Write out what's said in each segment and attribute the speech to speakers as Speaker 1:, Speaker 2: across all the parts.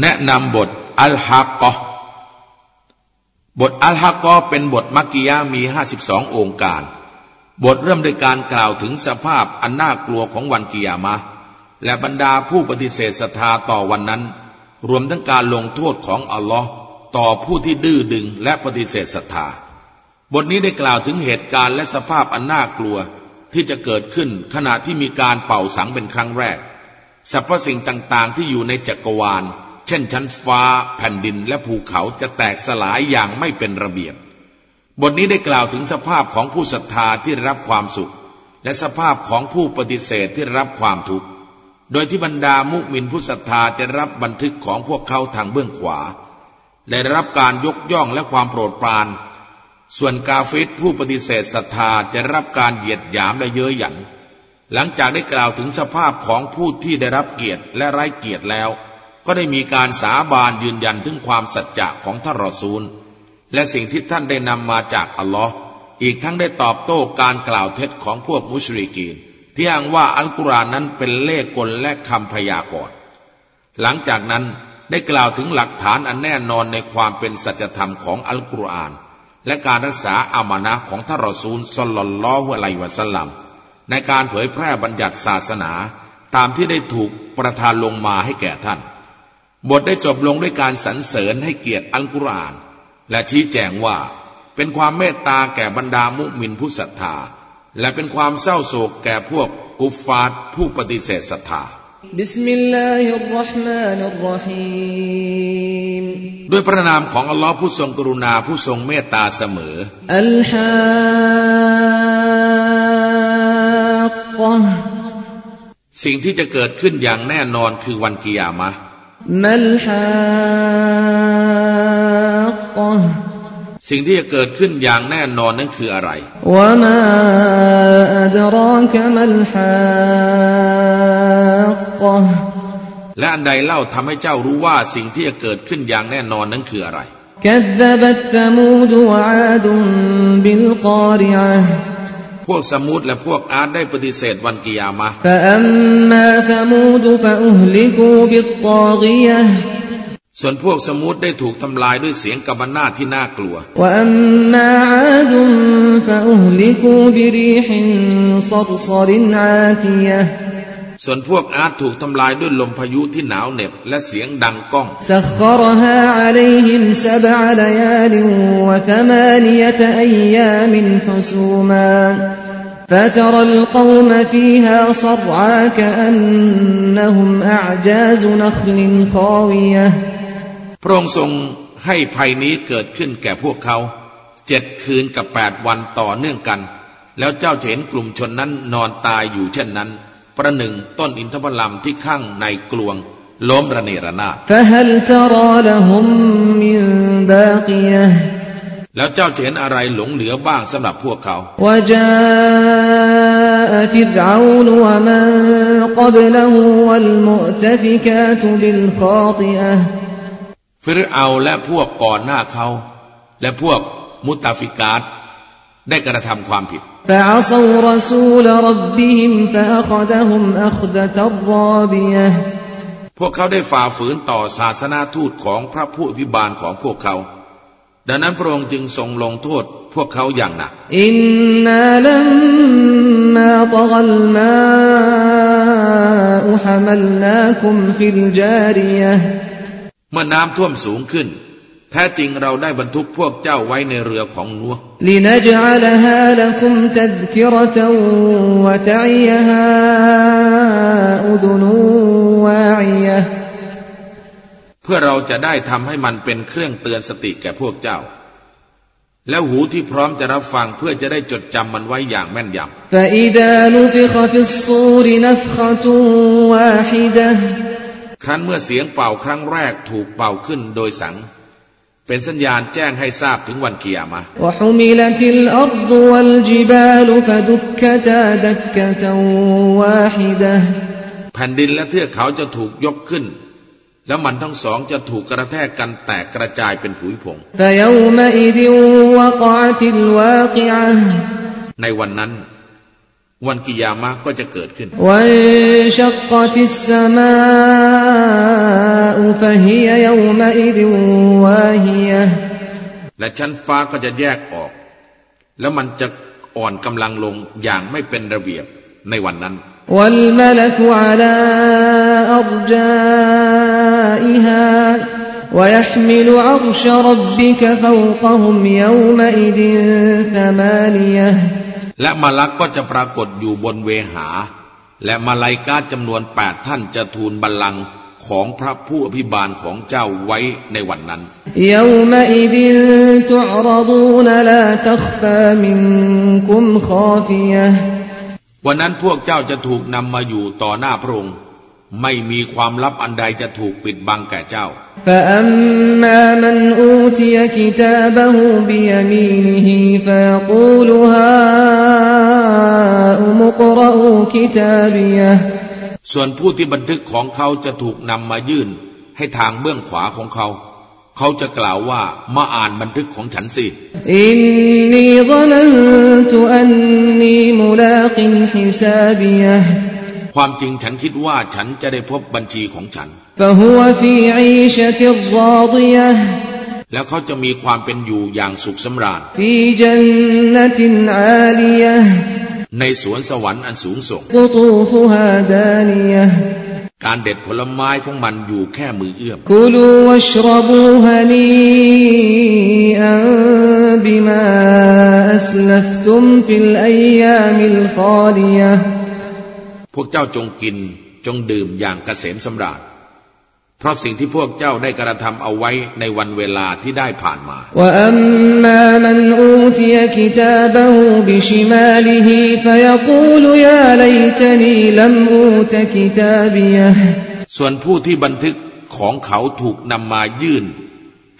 Speaker 1: แนะนำบทอัลฮักกบทอัลฮักกเป็นบทมักกิยามี52องค์การ บทเริ่มด้วยการกล่าวถึงสภาพอันน่ากลัวของวันกิยามะ และบรรดาผู้ปฏิเสธศรัทธาต่อวันนั้น รวมทั้งการลงโทษของอัลลอฮ์ต่อผู้ที่ดื้อดึงและปฏิเสธศรัทธา บทนี้ได้กล่าวถึงเหตุการณ์และสภาพอันน่ากลัวที่จะเกิดขึ้นขณะที่มีการเป่าสังเป็นครั้งแรกสรรพสิ่งต่างๆที่อยู่ในจักรวาล เช่นชั้นฟ้า แผ่นดินและภูเขาจะแตกสลายอย่างไม่เป็นระเบียบบทนี้ได้กล่าวถึงสภาพของผู้ศรัทธาที่รับความสุข และสภาพของผู้ปฏิเสธที่รับความทุกข์โดยที่บรรดามุมินผู้ศรัทธาจะรับบันทึกของพวกเขาทางเบื้องขวาได้รับการยกย่องและความโปรดปราน ส่วนกาฟิดผู้ปฏิเสธศรัทธาจะรับการเหยียดหยามและเย้ยหยัน หลังจากได้กล่าวถึงสภาพของผู้ที่ได้รับเกียรติและไร้เกียรติแล้ว ก็ได้มีการสาบานยืนยันถึงความสัจจะของท่านรอซูล และสิ่งที่ท่านได้นำมาจากอัลลอฮ์อีกทั้งได้ตอบโต้การกล่าวเท็จของพวกมุชริกีนที่อ้างว่าอัลกุรอานนั้นเป็นเลขกลและคำพยากรณ์หลังจากนั้นได้กล่าวถึงหลักฐานอันแน่นอนในความเป็นสัจธรรมของอัลกุรอาน และการรักษาอามานะของท่านรอซูลสลลลลอฮุอะลัยวะสัลลัมในการเผยแพร่บัญญัติศาสนา ตามที่ได้ถูกประทานลงมาให้แก่ท่าน บทได้จบลงด้วยการสรรเสริญให้เกียรติอัลกุรอาน และชี้แจงว่า เป็นความเมตตาแก่บรรดามุมินผู้ศรัทธา และเป็นความเศร้าโศกแก่พวกกุฟฟาร์ผู้ปฏิเสธศรัทธาبسم الله الرحمن الرحيمด้วยพระนามของอัลลอฮ์ผู้ทรงกรุณาผู้ทรงเมตตาเสมออัลฮากสิ่งที่จะเกิดขึ้นอย่างแน่นอนคือวันกิยามะ มัลฮากสิ่งที่จะเกิดขึ้นอย่างแน่นอนนั้นคืออะไรวะมาอัดรากมัลฮากและอันใดเล่าทำให้เจ้ารู้ว่าสิ่งที่จะเกิดขึ้นอย่างแน่นอนนั้นคืออะไร كذبت ثمود وعاد بالقارعة พ พวกสมุดและพวกอาร์ได้ปฏิเสธวันกิยามะส่วนพวกสมุดได้ถูกทำลายด้วยเสียงกำมนนาที่น่ากลัว ส่วนพวกอาร์ถูกทำลายด้วยลมพายุที่หนาวเหน็บและเสียงดังก้องส فترى القوم فيها صرعا كأنهم أعجاز نخل خاوية พระองค์ทรงให้ภัยนี้เกิดขึ้นแก่พวกเขาเจ็ดคืนกับแปดวันต่อเนื่องกัน แล้วเจ้าเห็นกลุ่มชนนั้นนอนตายอยู่เช่นนั้น ประหนึ่งต้นอินทผลัมที่ข้างในกลวงล้มระเนระนาดแล้วเจ้าเห็นอะไรหลงเหลือบ้างสำหรับพวกเขา ฟิรเอาและพวกก่อนหน้าเขา และพวกมุตตาฟิกาตได้กระทำความผิดพวกเขาได้ฝ่าฝืนต่อศาสนาทูตของพระผู้อภิบาลของพวกเขา ดังนั้นพระองค์จึงทรงลงโทษพวกเขาอย่างหนัก อินนาลัมมาตกัลมาอุฮมัลนาคุมฟิลจาริยะเมื่อน้ำท่วมสูงขึ้น แท้จริงเราได้บรรทุกพวกเจ้าไว้ในเรือของนัวลินจอัลฮาลคุมตัดกิรตวะตัยฮาอุดุนวาอิยะเพื่อเราจะได้ทำให้มันเป็นเครื่องเตือนสติแก่พวกเจ้า แล้วหูที่พร้อมจะรับฟังเพื่อจะได้จดจำมันไว้อย่างแม่นยำครั้นเมื่อเสียงเป่าครั้งแรกถูกเป่าขึ้นโดยสัง เป็นสัญญาณแจ้งให้ทราบถึงวันเกียรมาแผ่นดินและเทือกเขาจะถูกยกขึ้น แล้วมันทั้งสองจะถูกกระแทกกันแตกกระจายเป็นผุยผง ในวันนั้น วันกิยามะก็จะเกิดขึ้น
Speaker 2: وانشقت السماء فهي يومئذ واهية
Speaker 1: และชั้นฟ้าก็จะแยกออก แล้วมันจะอ่อนกำลังลงอย่างไม่เป็นระเบียบในวันนั้น
Speaker 2: والملك على أرجائها ويحمل عرش ربك فوقهم يومئذ ثمانية
Speaker 1: และมาลักก็จะปรากฏอยู่บนเวหา และมาลายกาจำนวนแปดท่านจะทูลบัลลังก์ของพระผู้อภิบาลของเจ้าไว้ในวันนั้น
Speaker 2: يومئذ تعرضون لا تخفى منكم خافية
Speaker 1: วันนั้นพวกเจ้าจะถูกนำมาอยู่ต่อหน้าพระองค์ ไม่มีความลับอันใดจะถูกปิดบังแก่เจ้า
Speaker 2: فأما من أوتي كتابه بيمينه فيقول هاؤم اقرءوا كتابيه
Speaker 1: ส่วนผู้ที่บันทึกของเขาจะถูกนำมายื่น ให้ทางเบื้องขวาของเขา เขาจะกล่าวว่ามาอ่านบันทึกของฉันสิ
Speaker 2: إني ظننت أني ملاق حسابيه
Speaker 1: ความจริงฉันคิดว่าฉันจะได้พบบัญชีของฉัน แล้วเขาจะมีความเป็นอยู่อย่างสุขสำราญในสวนสวรรค์อันสูงส่ง การเด็ดผลไม้ของมันอยู่แค่มือเอื้อม
Speaker 2: بما أسلفتم في الأيام الخالية
Speaker 1: พวกเจ้าจงกินจงดื่มอย่างเกษมสำราญ เพราะสิ่งที่พวกเจ้าได้กระทำเอาไว้ในวันเวลาที่ได้ผ่านมาส่วนผู้ที่บันทึกของเขาถูกนำมายื่น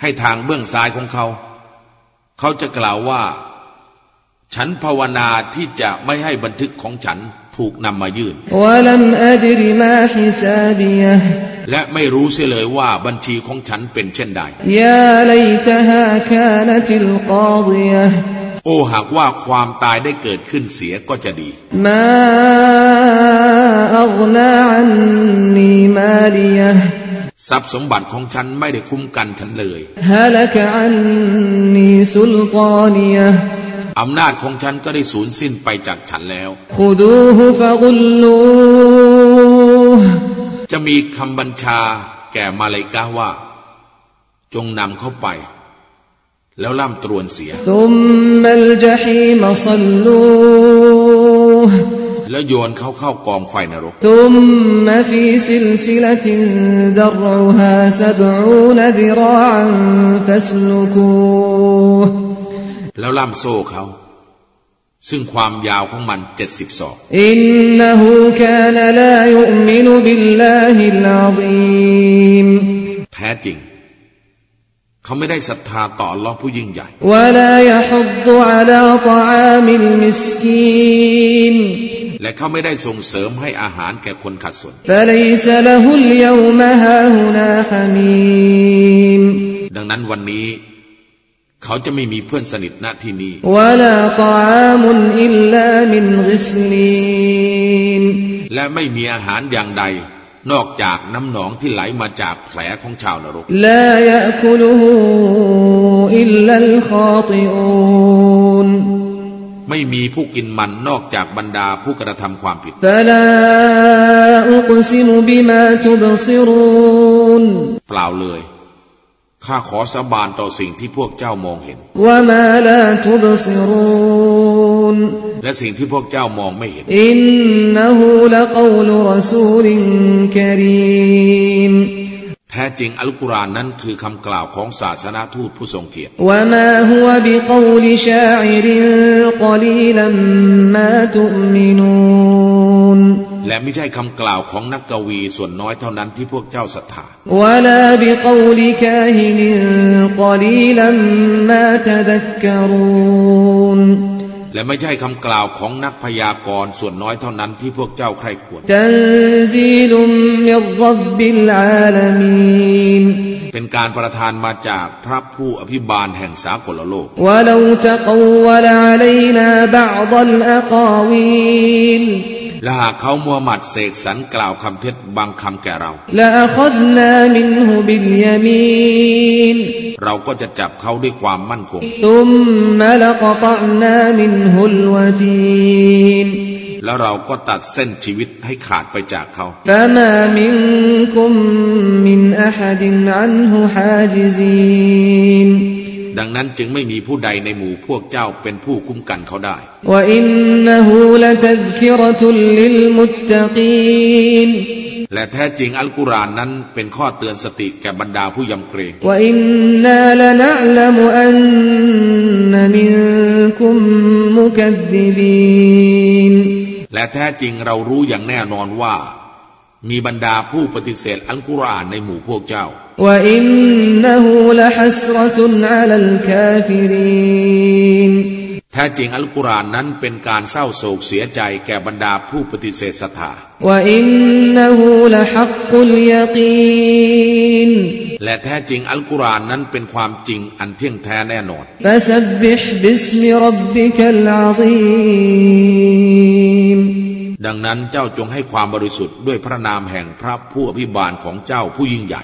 Speaker 1: ให้ทางเบื้องซ้ายของเขา เขาจะกล่าวว่า ฉันภาวนาที่จะไม่ให้บันทึกของฉันูกนำมายื่นและไม่รู้เสียเลยว่าบัญชีของฉันเป็นเช่นใดโอ้หากว่าความตายได้เกิดขึ้นเสียก็จะดีทรัพย์สมบัติของฉันไม่ได้คุ้มกันฉันเลย อำนาจของฉันก็ได้สูญสิ้นไปจากฉันแล้ว จะมีคำบัญชาแก่มาเลกาว่า จงนำเข้าไป แล้วล่ำตรวนเสีย แล้วโยนเขาเข้ากองไฟนรก
Speaker 2: แล้ว
Speaker 1: แล้วล่ามโซ่เขาซึ่งความยาวของมันเจ็ดสิบสองอินนหูกา
Speaker 2: นลายุมินุบิลลาฮิลอาซีม
Speaker 1: แท้จริง เขาไม่ได้ศรัทธาต่อลอผู้ยิ่งใหญ่
Speaker 2: วลายหุดอาลาตอามิลมิสกีน
Speaker 1: และเขาไม่ได้ส่งเสริมให้อาหารแก่คนขัดสนดังนั้นวันนี้ เขาจะไม่มีเพื่อนสนิทณที่นี้และไม่มีอาหารอย่างใด นอกจากน้ำหนองที่ไหลมาจากแผลของชาวนรกไม่มีผู้กินมันนอกจากบรรดาผู้กระทำความผิดเปล่าเลย ข้าขอสาบานต่อสิ่งที่พวกเจ้ามองเห็น และสิ่งที่พวกเจ้ามองไม่เห็น
Speaker 2: อินนหูละกลรสูลินกรีม
Speaker 1: แท้จริงอัลกุรอานนั้นคือคำกล่าวของศาสนาทูตผู้ทรงเกียรติ
Speaker 2: และ
Speaker 1: และไม่ใช่คำกล่าวของนักกวีส่วนน้อยเท่านั้นที่พวกเจ้าศรัทธาและไม่ใช่คำกล่าวของนักพยากรณ์ส่วนน้อยเท่านั้นที่พวกเจ้าใครควรเป็นการประทานมาจากพระผู้อภิบาลแห่งสากลโลก
Speaker 2: วะลาตะกวลอะลัยนาบะอฎลอะกาวีน
Speaker 1: และหากเขามัวหมัดเสกสรรกล่าวคำเท็จบางคำแก่เราเราก็จะจับเขาด้วยความมั่นคงแล้วเราก็ตัดเส้นชีวิตให้ขาดไปจากเขา
Speaker 2: มินกุมมินอะฮ
Speaker 1: ดิ
Speaker 2: นอันฮุฮาจิซีน
Speaker 1: ดังนั้นจึงไม่มีผู้ใดในหมู่พวกเจ้าเป็นผู้คุ้มกันเขาได้และแท้จริงอัลกุรอานนั้นเป็นข้อเตือนสติแก่บรรดาผู้ยำเกรงและแท้จริงเรารู้อย่างแน่นอนว่า มีบรรดาผู้ปฏิเสธอัลกุรอานในหมู่พวกเจ้า
Speaker 2: وإنه لحسرة على الكافرين
Speaker 1: แท้จริงอัลกุรอานนั้นเป็นการเศร้าโศกเสียใจแก่บรรดาผู้ปฏิเสธศรัทธา
Speaker 2: وإنه لحق اليقين
Speaker 1: และแท้จริงอัลกุรอานนั้นเป็นความจริงอันเที่ยงแท้แน่นอน
Speaker 2: فسبح باسم ربك العظيم
Speaker 1: ดังนั้นเจ้าจงให้ความบริสุทธิ์ด้วยพระนามแห่งพระผู้อภิบาลของเจ้าผู้ยิ่งใหญ่